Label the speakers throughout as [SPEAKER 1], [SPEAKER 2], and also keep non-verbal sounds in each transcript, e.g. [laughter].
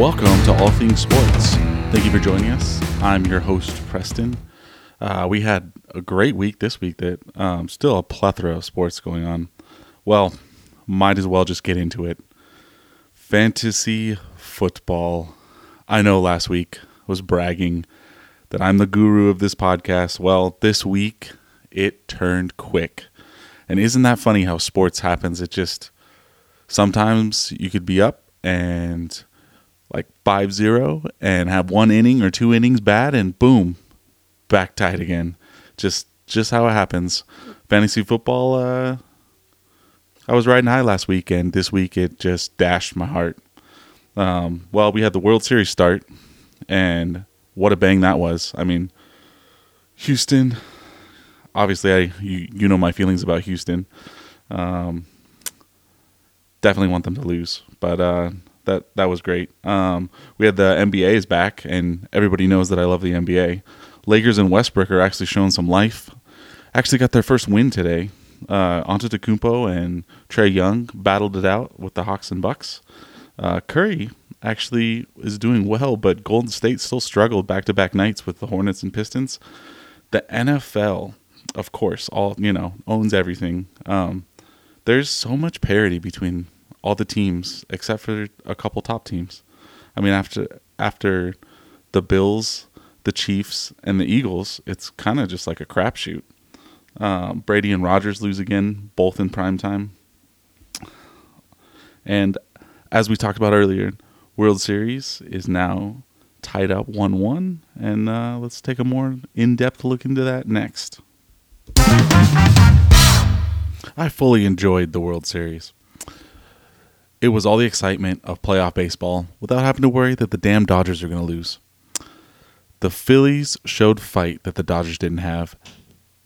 [SPEAKER 1] Welcome to All Things Sports. Thank you for joining us. I'm your host, Preston. Uh, we had a great week this week that um, still a plethora of sports going on. Well, might as well just get into it. Fantasy football. I know last week was bragging that I'm the guru of this podcast. Well, this week it turned quick. And isn't that funny how sports happens? It just sometimes you could be up and like 5-0 and have one inning or two innings bad and boom, back tied again. Just just how it happens. Fantasy football uh I was riding high last week and this week it just dashed my heart. Um, well, we had the World Series start and what a bang that was. I mean, Houston obviously I you, you know my feelings about Houston. Um, definitely want them to lose, but uh, that that was great. Um, we had the NBA is back, and everybody knows that I love the NBA. Lakers and Westbrook are actually showing some life. Actually, got their first win today. Uh, Antetokounmpo and Trae Young battled it out with the Hawks and Bucks. Uh, Curry actually is doing well, but Golden State still struggled back to back nights with the Hornets and Pistons. The NFL, of course, all you know, owns everything. Um, there's so much parity between all the teams except for a couple top teams. I mean, after after the Bills, the Chiefs, and the Eagles, it's kind of just like a crapshoot. Um, Brady and Rodgers lose again, both in prime time. And as we talked about earlier, World Series is now tied up 1 1. And uh, let's take a more in depth look into that next. I fully enjoyed the World Series. It was all the excitement of playoff baseball without having to worry that the damn Dodgers are going to lose. The Phillies showed fight that the Dodgers didn't have.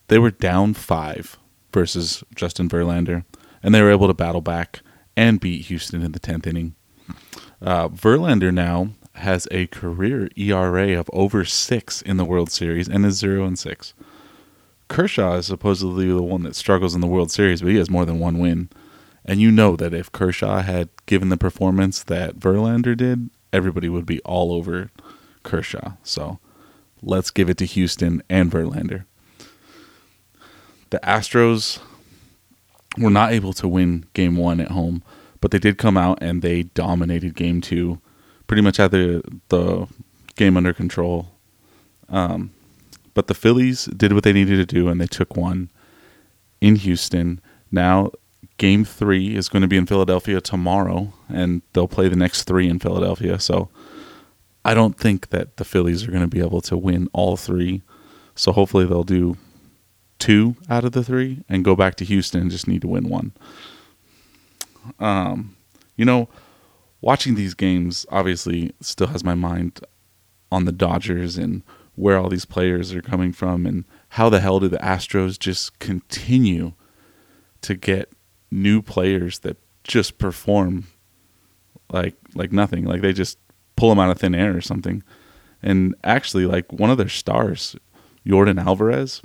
[SPEAKER 1] They were down five versus Justin Verlander, and they were able to battle back and beat Houston in the 10th inning. Uh, Verlander now has a career ERA of over six in the World Series and is 0 and 6. Kershaw is supposedly the one that struggles in the World Series, but he has more than one win. And you know that if Kershaw had given the performance that Verlander did, everybody would be all over Kershaw. So let's give it to Houston and Verlander. The Astros were not able to win game one at home, but they did come out and they dominated game two. Pretty much had the, the game under control. Um, but the Phillies did what they needed to do and they took one in Houston. Now game three is going to be in Philadelphia tomorrow, and they'll play the next three in Philadelphia. So I don't think that the Phillies are going to be able to win all three. So hopefully they'll do two out of the three and go back to Houston and just need to win one. Um, you know, watching these games obviously still has my mind on the Dodgers and where all these players are coming from and how the hell do the Astros just continue to get new players that just perform like like nothing. Like they just pull them out of thin air or something. And actually, like one of their stars, Jordan Alvarez,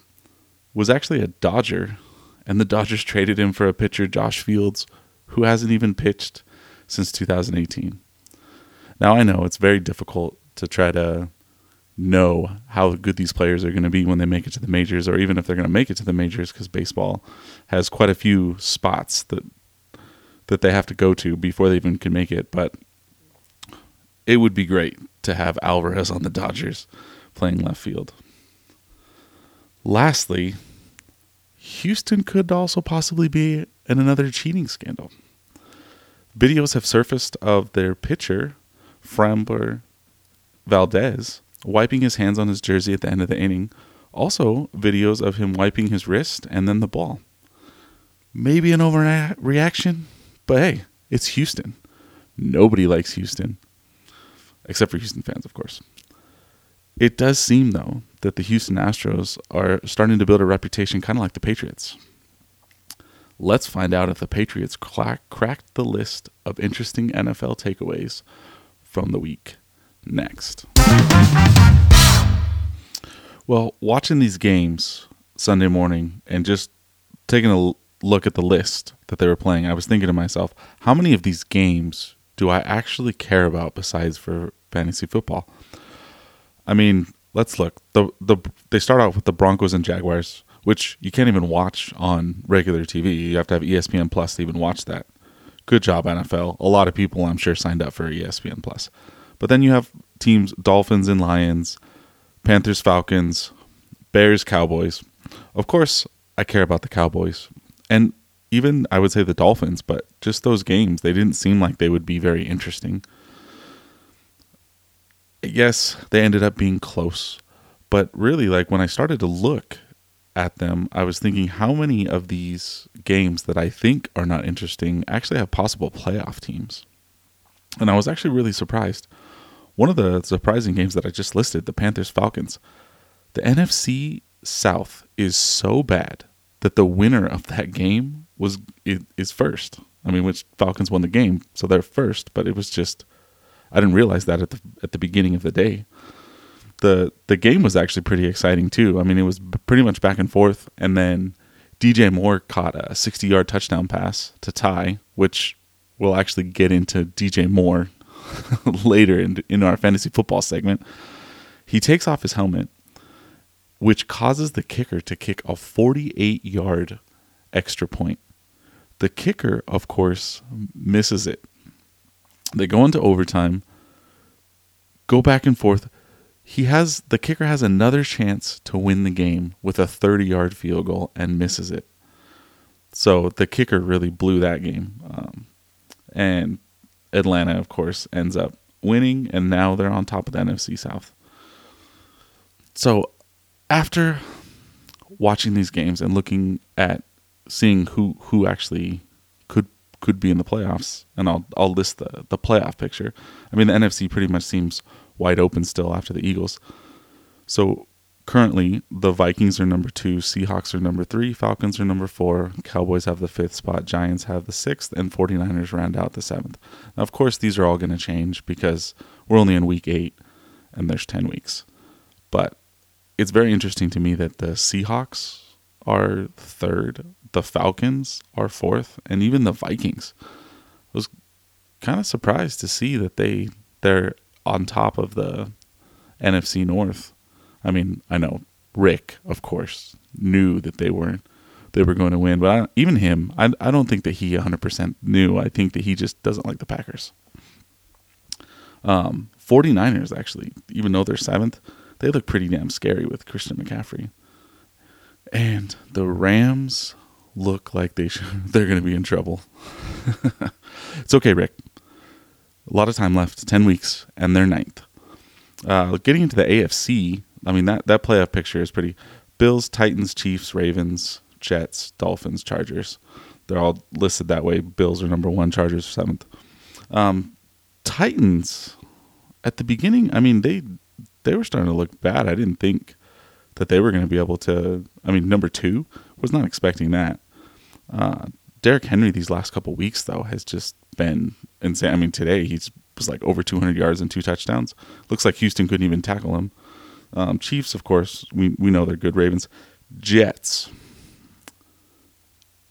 [SPEAKER 1] was actually a Dodger, and the Dodgers traded him for a pitcher, Josh Fields, who hasn't even pitched since 2018. Now I know it's very difficult to try to know how good these players are going to be when they make it to the majors, or even if they're going to make it to the majors, because baseball has quite a few spots that that they have to go to before they even can make it. But it would be great to have Alvarez on the Dodgers playing left field. Lastly, Houston could also possibly be in another cheating scandal. Videos have surfaced of their pitcher, Framber Valdez, wiping his hands on his jersey at the end of the inning. Also, videos of him wiping his wrist and then the ball. Maybe an overreaction, but hey, it's Houston. Nobody likes Houston, except for Houston fans, of course. It does seem, though, that the Houston Astros are starting to build a reputation kind of like the Patriots. Let's find out if the Patriots crack- cracked the list of interesting NFL takeaways from the week next. Well, watching these games Sunday morning and just taking a look at the list that they were playing, I was thinking to myself, how many of these games do I actually care about besides for fantasy football? I mean, let's look. The the they start out with the Broncos and Jaguars, which you can't even watch on regular TV. You have to have ESPN Plus to even watch that. Good job NFL. A lot of people I'm sure signed up for ESPN Plus. But then you have teams Dolphins and Lions, Panthers, Falcons, Bears, Cowboys. Of course, I care about the Cowboys. And even I would say the Dolphins, but just those games, they didn't seem like they would be very interesting. Yes, they ended up being close. But really, like when I started to look at them, I was thinking how many of these games that I think are not interesting actually have possible playoff teams. And I was actually really surprised. One of the surprising games that I just listed, the Panthers Falcons, the NFC South is so bad that the winner of that game was is first. I mean, which Falcons won the game, so they're first. But it was just I didn't realize that at the at the beginning of the day. the The game was actually pretty exciting too. I mean, it was pretty much back and forth, and then DJ Moore caught a sixty yard touchdown pass to tie, which we'll actually get into DJ Moore [laughs] later in in our fantasy football segment. He takes off his helmet, which causes the kicker to kick a 48 yard extra point. The kicker, of course, misses it. They go into overtime, go back and forth. He has the kicker has another chance to win the game with a 30 yard field goal and misses it. So the kicker really blew that game. Um, and Atlanta, of course, ends up winning, and now they're on top of the NFC South. So after watching these games and looking at seeing who who actually could could be in the playoffs, and I'll I'll list the the playoff picture. I mean, the NFC pretty much seems wide open still after the Eagles. So currently, the Vikings are number two, Seahawks are number three, Falcons are number four, Cowboys have the fifth spot, Giants have the sixth, and 49ers round out the seventh. Now, of course, these are all going to change because we're only in week eight, and there's ten weeks. But it's very interesting to me that the Seahawks are third, the Falcons are fourth, and even the Vikings. I was kind of surprised to see that they they're on top of the NFC North. I mean, I know Rick, of course, knew that they weren't they were going to win, but I, even him, I I don't think that he 100% knew. I think that he just doesn't like the Packers. Um, 49ers actually, even though they're seventh, they look pretty damn scary with Christian McCaffrey. And the Rams look like they should, [laughs] they're going to be in trouble. [laughs] it's okay, Rick. A lot of time left, 10 weeks, and they're ninth. Uh, getting into the AFC, I mean, that, that playoff picture is pretty. Bills, Titans, Chiefs, Ravens, Jets, Dolphins, Chargers. They're all listed that way. Bills are number one, Chargers seventh. Um, Titans, at the beginning, I mean, they they were starting to look bad. I didn't think that they were going to be able to. I mean, number two was not expecting that. Uh, Derrick Henry these last couple weeks though has just been insane. I mean, today he's was like over 200 yards and two touchdowns. Looks like Houston couldn't even tackle him. Um, Chiefs, of course, we we know they're good. Ravens, Jets.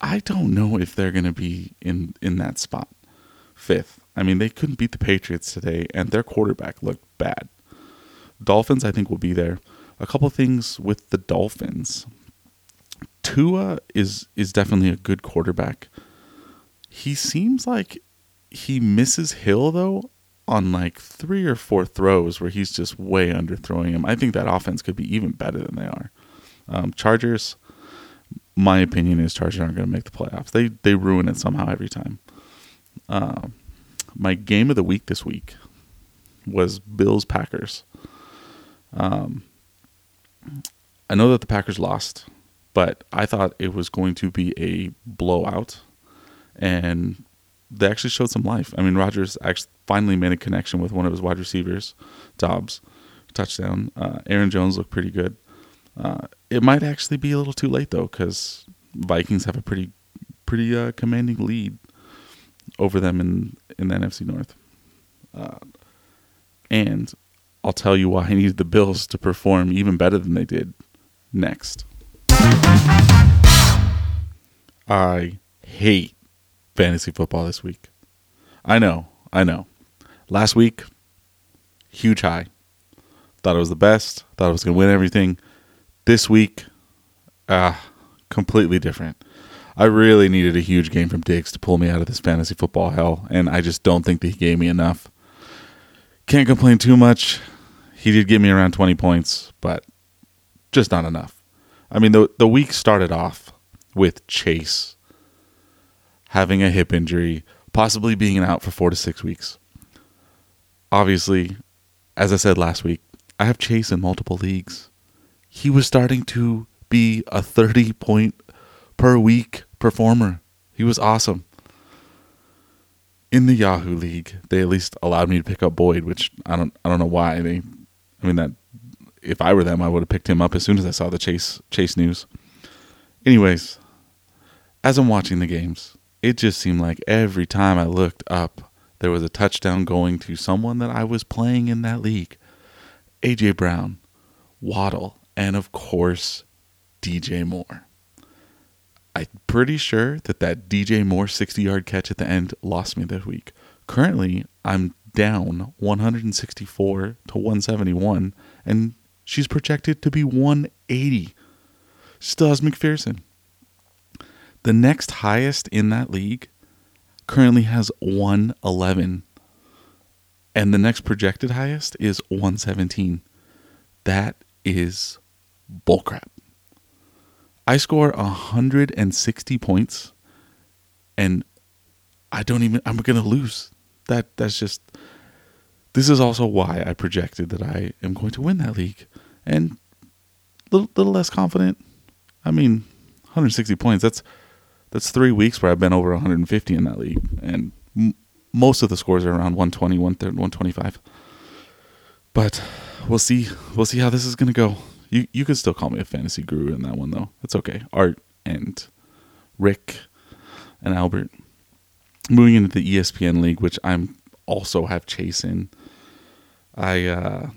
[SPEAKER 1] I don't know if they're going to be in in that spot, fifth. I mean, they couldn't beat the Patriots today, and their quarterback looked bad. Dolphins, I think, will be there. A couple things with the Dolphins. Tua is is definitely a good quarterback. He seems like he misses Hill though on like three or four throws where he's just way under throwing him. I think that offense could be even better than they are. Um, Chargers, my opinion is Chargers aren't going to make the playoffs. They they ruin it somehow every time. Uh, my game of the week this week was Bills Packers. Um, I know that the Packers lost, but I thought it was going to be a blowout, and they actually showed some life. I mean, Rodgers actually finally made a connection with one of his wide receivers, Doubs, touchdown. Uh, Aaron Jones looked pretty good. Uh, it might actually be a little too late though, because Vikings have a pretty pretty uh, commanding lead over them in in the NFC North. Uh, and I'll tell you why I needed the Bills to perform even better than they did next. I hate fantasy football this week. I know, I know. Last week, huge high. Thought it was the best. Thought I was going to win everything. This week, ah, completely different. I really needed a huge game from Diggs to pull me out of this fantasy football hell, and I just don't think that he gave me enough. Can't complain too much. He did give me around 20 points, but just not enough. I mean, the the week started off with Chase having a hip injury, possibly being out for 4 to 6 weeks. Obviously, as I said last week, I have Chase in multiple leagues. He was starting to be a 30 point per week performer. He was awesome. In the Yahoo League, they at least allowed me to pick up Boyd, which I don't I don't know why they I mean that if I were them, I would have picked him up as soon as I saw the chase chase news. Anyways, as I'm watching the games, it just seemed like every time I looked up, there was a touchdown going to someone that I was playing in that league. AJ Brown, Waddle, and of course, DJ Moore. I'm pretty sure that that DJ Moore 60 yard catch at the end lost me this week. Currently, I'm down 164 to 171, and she's projected to be 180. Still has McPherson. The next highest in that league currently has 111, and the next projected highest is 117. That is bullcrap. I score 160 points and I don't even I'm going to lose. That that's just this is also why I projected that I am going to win that league and a little, little less confident. I mean, 160 points. That's that's 3 weeks where I've been over 150 in that league and m- most of the scores are around 120, 130, 125. But we'll see. We'll see how this is going to go. You you could still call me a fantasy guru in that one though. It's okay. Art and Rick and Albert. Moving into the ESPN league, which I'm also have Chase in. I uh,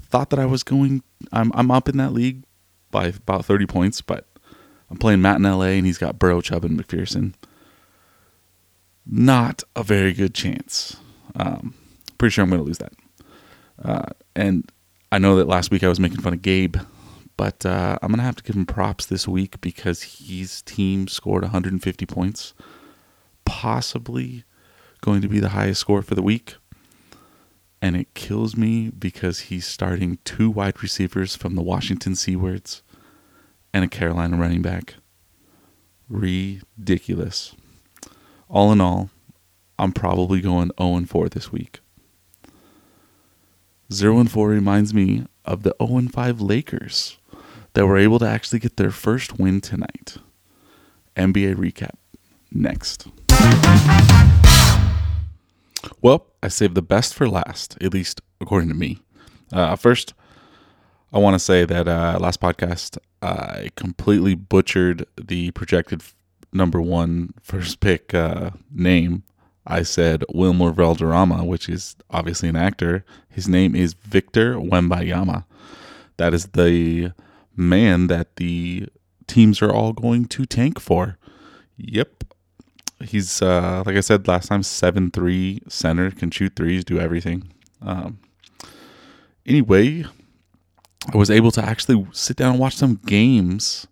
[SPEAKER 1] thought that I was going. I'm I'm up in that league by about 30 points, but I'm playing Matt in LA, and he's got Burrow, Chubb, and McPherson. Not a very good chance. Um, pretty sure I'm going to lose that. Uh, and I know that last week I was making fun of Gabe, but uh, I'm going to have to give him props this week because his team scored 150 points, possibly going to be the highest score for the week. And it kills me because he's starting two wide receivers from the Washington Seawards and a Carolina running back. Ridiculous. All in all, I'm probably going 0 4 this week. 0 and 4 reminds me of the 0 and 5 Lakers that were able to actually get their first win tonight. NBA recap next. Well, I saved the best for last, at least according to me. Uh, first, I want to say that uh, last podcast I completely butchered the projected number one first pick uh, name. I said Wilmer Valderrama, which is obviously an actor. His name is Victor Wembanyama. That is the man that the teams are all going to tank for. Yep. He's uh, like I said last time, seven three center, can shoot threes, do everything. Um, anyway, I was able to actually sit down and watch some games.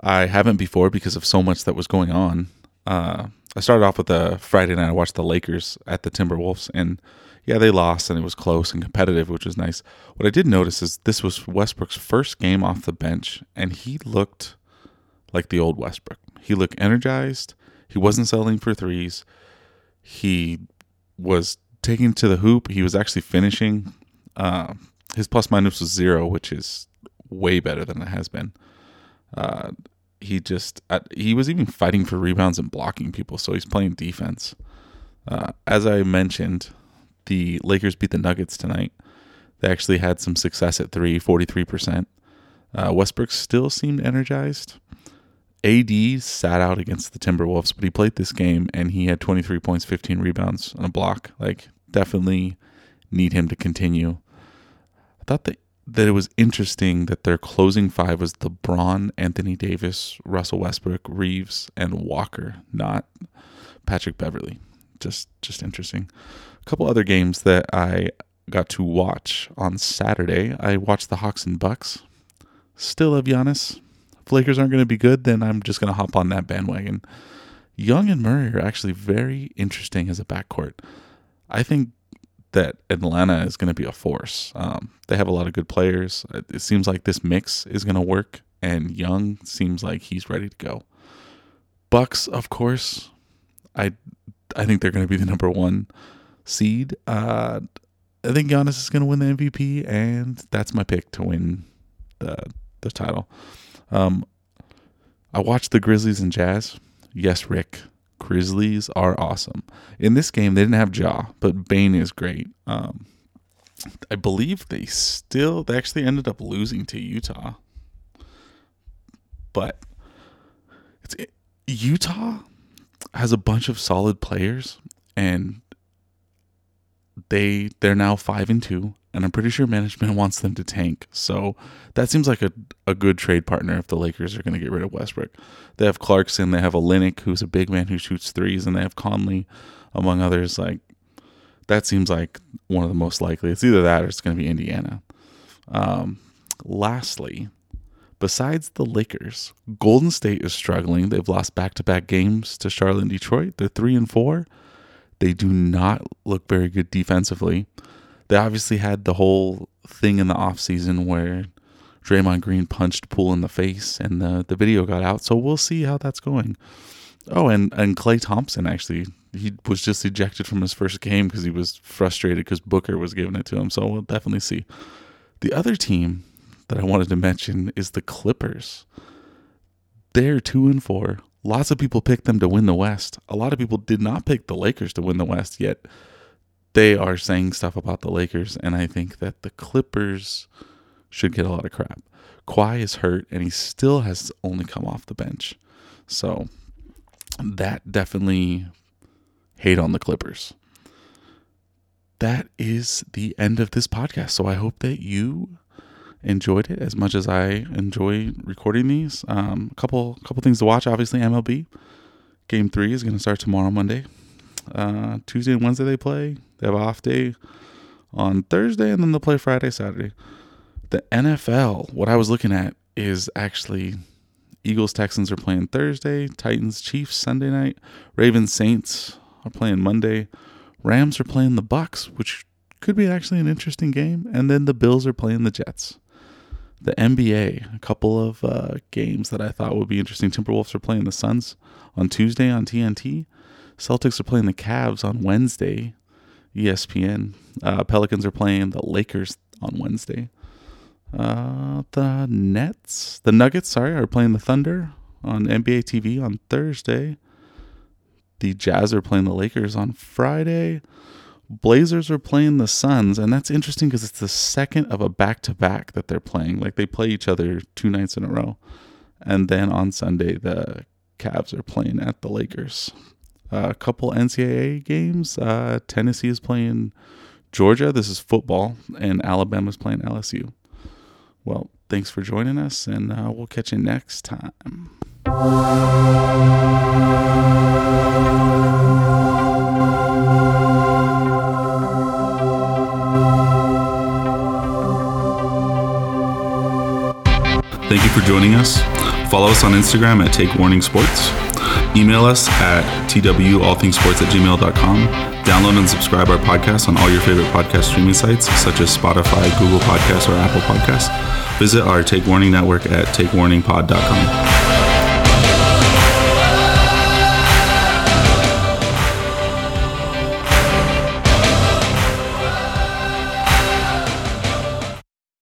[SPEAKER 1] I haven't before because of so much that was going on. Uh, I started off with a Friday night. I watched the Lakers at the Timberwolves, and yeah, they lost, and it was close and competitive, which was nice. What I did notice is this was Westbrook's first game off the bench, and he looked like the old Westbrook. He looked energized. He wasn't settling for threes. He was taking to the hoop. He was actually finishing. Uh, his plus minus was zero, which is way better than it has been. Uh, he just uh, he was even fighting for rebounds and blocking people, so he's playing defense. Uh, as I mentioned, the Lakers beat the Nuggets tonight. They actually had some success at three, 43%. Uh, Westbrook still seemed energized. AD sat out against the Timberwolves, but he played this game and he had 23 points, 15 rebounds, and a block. Like, definitely need him to continue. I thought that that it was interesting that their closing five was LeBron, Anthony Davis, Russell Westbrook, Reaves, and Walker, not Patrick Beverley. Just just interesting. A couple other games that I got to watch on Saturday. I watched the Hawks and Bucks. Still have Giannis. If Lakers aren't going to be good, then I'm just going to hop on that bandwagon. Young and Murray are actually very interesting as a backcourt. I think that Atlanta is going to be a force. Um, they have a lot of good players. It seems like this mix is going to work, and Young seems like he's ready to go. Bucks, of course, I I think they're going to be the number one seed. Uh, I think Giannis is going to win the MVP, and that's my pick to win the the title. Um, I watched the Grizzlies and Jazz. Yes, Rick. Grizzlies are awesome. In this game, they didn't have Ja, but Bane is great. Um, I believe they still they actually ended up losing to Utah, but it's Utah has a bunch of solid players, and they they're now five and two, and I'm pretty sure management [laughs] wants them to tank. So that seems like a a good trade partner if the Lakers are going to get rid of Westbrook. They have Clarkson, they have a Olynyk, who's a big man who shoots threes, and they have Conley, among others. Like that seems like one of the most likely. It's either that or it's going to be Indiana. Um, lastly, besides the Lakers, Golden State is struggling. They've lost back to back games to Charlotte and Detroit. They're three and four. They do not look very good defensively. They obviously had the whole thing in the offseason where Draymond Green punched Poole in the face and the, the video got out. So we'll see how that's going. Oh, and, and Klay Thompson actually, he was just ejected from his first game because he was frustrated because Booker was giving it to him. So we'll definitely see. The other team that I wanted to mention is the Clippers. They're two and four. Lots of people picked them to win the West. A lot of people did not pick the Lakers to win the West yet. They are saying stuff about the Lakers, and I think that the Clippers should get a lot of crap. Kawhi is hurt, and he still has only come off the bench. So that definitely hate on the Clippers. That is the end of this podcast. So I hope that you enjoyed it as much as I enjoy recording these. Um, a couple couple things to watch. Obviously, MLB Game Three is going to start tomorrow, Monday. Uh, Tuesday and Wednesday they play. They have off day on Thursday, and then they'll play Friday, Saturday. The NFL. What I was looking at is actually Eagles Texans are playing Thursday. Titans Chiefs Sunday night. Ravens Saints are playing Monday. Rams are playing the Bucks, which could be actually an interesting game. And then the Bills are playing the Jets the NBA, a couple of uh, games that I thought would be interesting. Timberwolves are playing the Suns on Tuesday on TNT. Celtics are playing the Cavs on Wednesday, ESPN. Uh, Pelicans are playing the Lakers on Wednesday. Uh, the Nets, the Nuggets, sorry, are playing the Thunder on NBA TV on Thursday. The Jazz are playing the Lakers on Friday. Blazers are playing the Suns, and that's interesting because it's the second of a back to back that they're playing. Like they play each other two nights in a row. And then on Sunday, the Cavs are playing at the Lakers. Uh, a couple NCAA games. Uh, Tennessee is playing Georgia. This is football, and Alabama is playing LSU. Well, thanks for joining us, and uh, we'll catch you next time. Thank you for joining us. Follow us on Instagram at Take Warning Sports. Email us at twallthingsports at gmail.com. Download and subscribe our podcast on all your favorite podcast streaming sites, such as Spotify, Google Podcasts, or Apple Podcasts. Visit our Take Warning network at takewarningpod.com.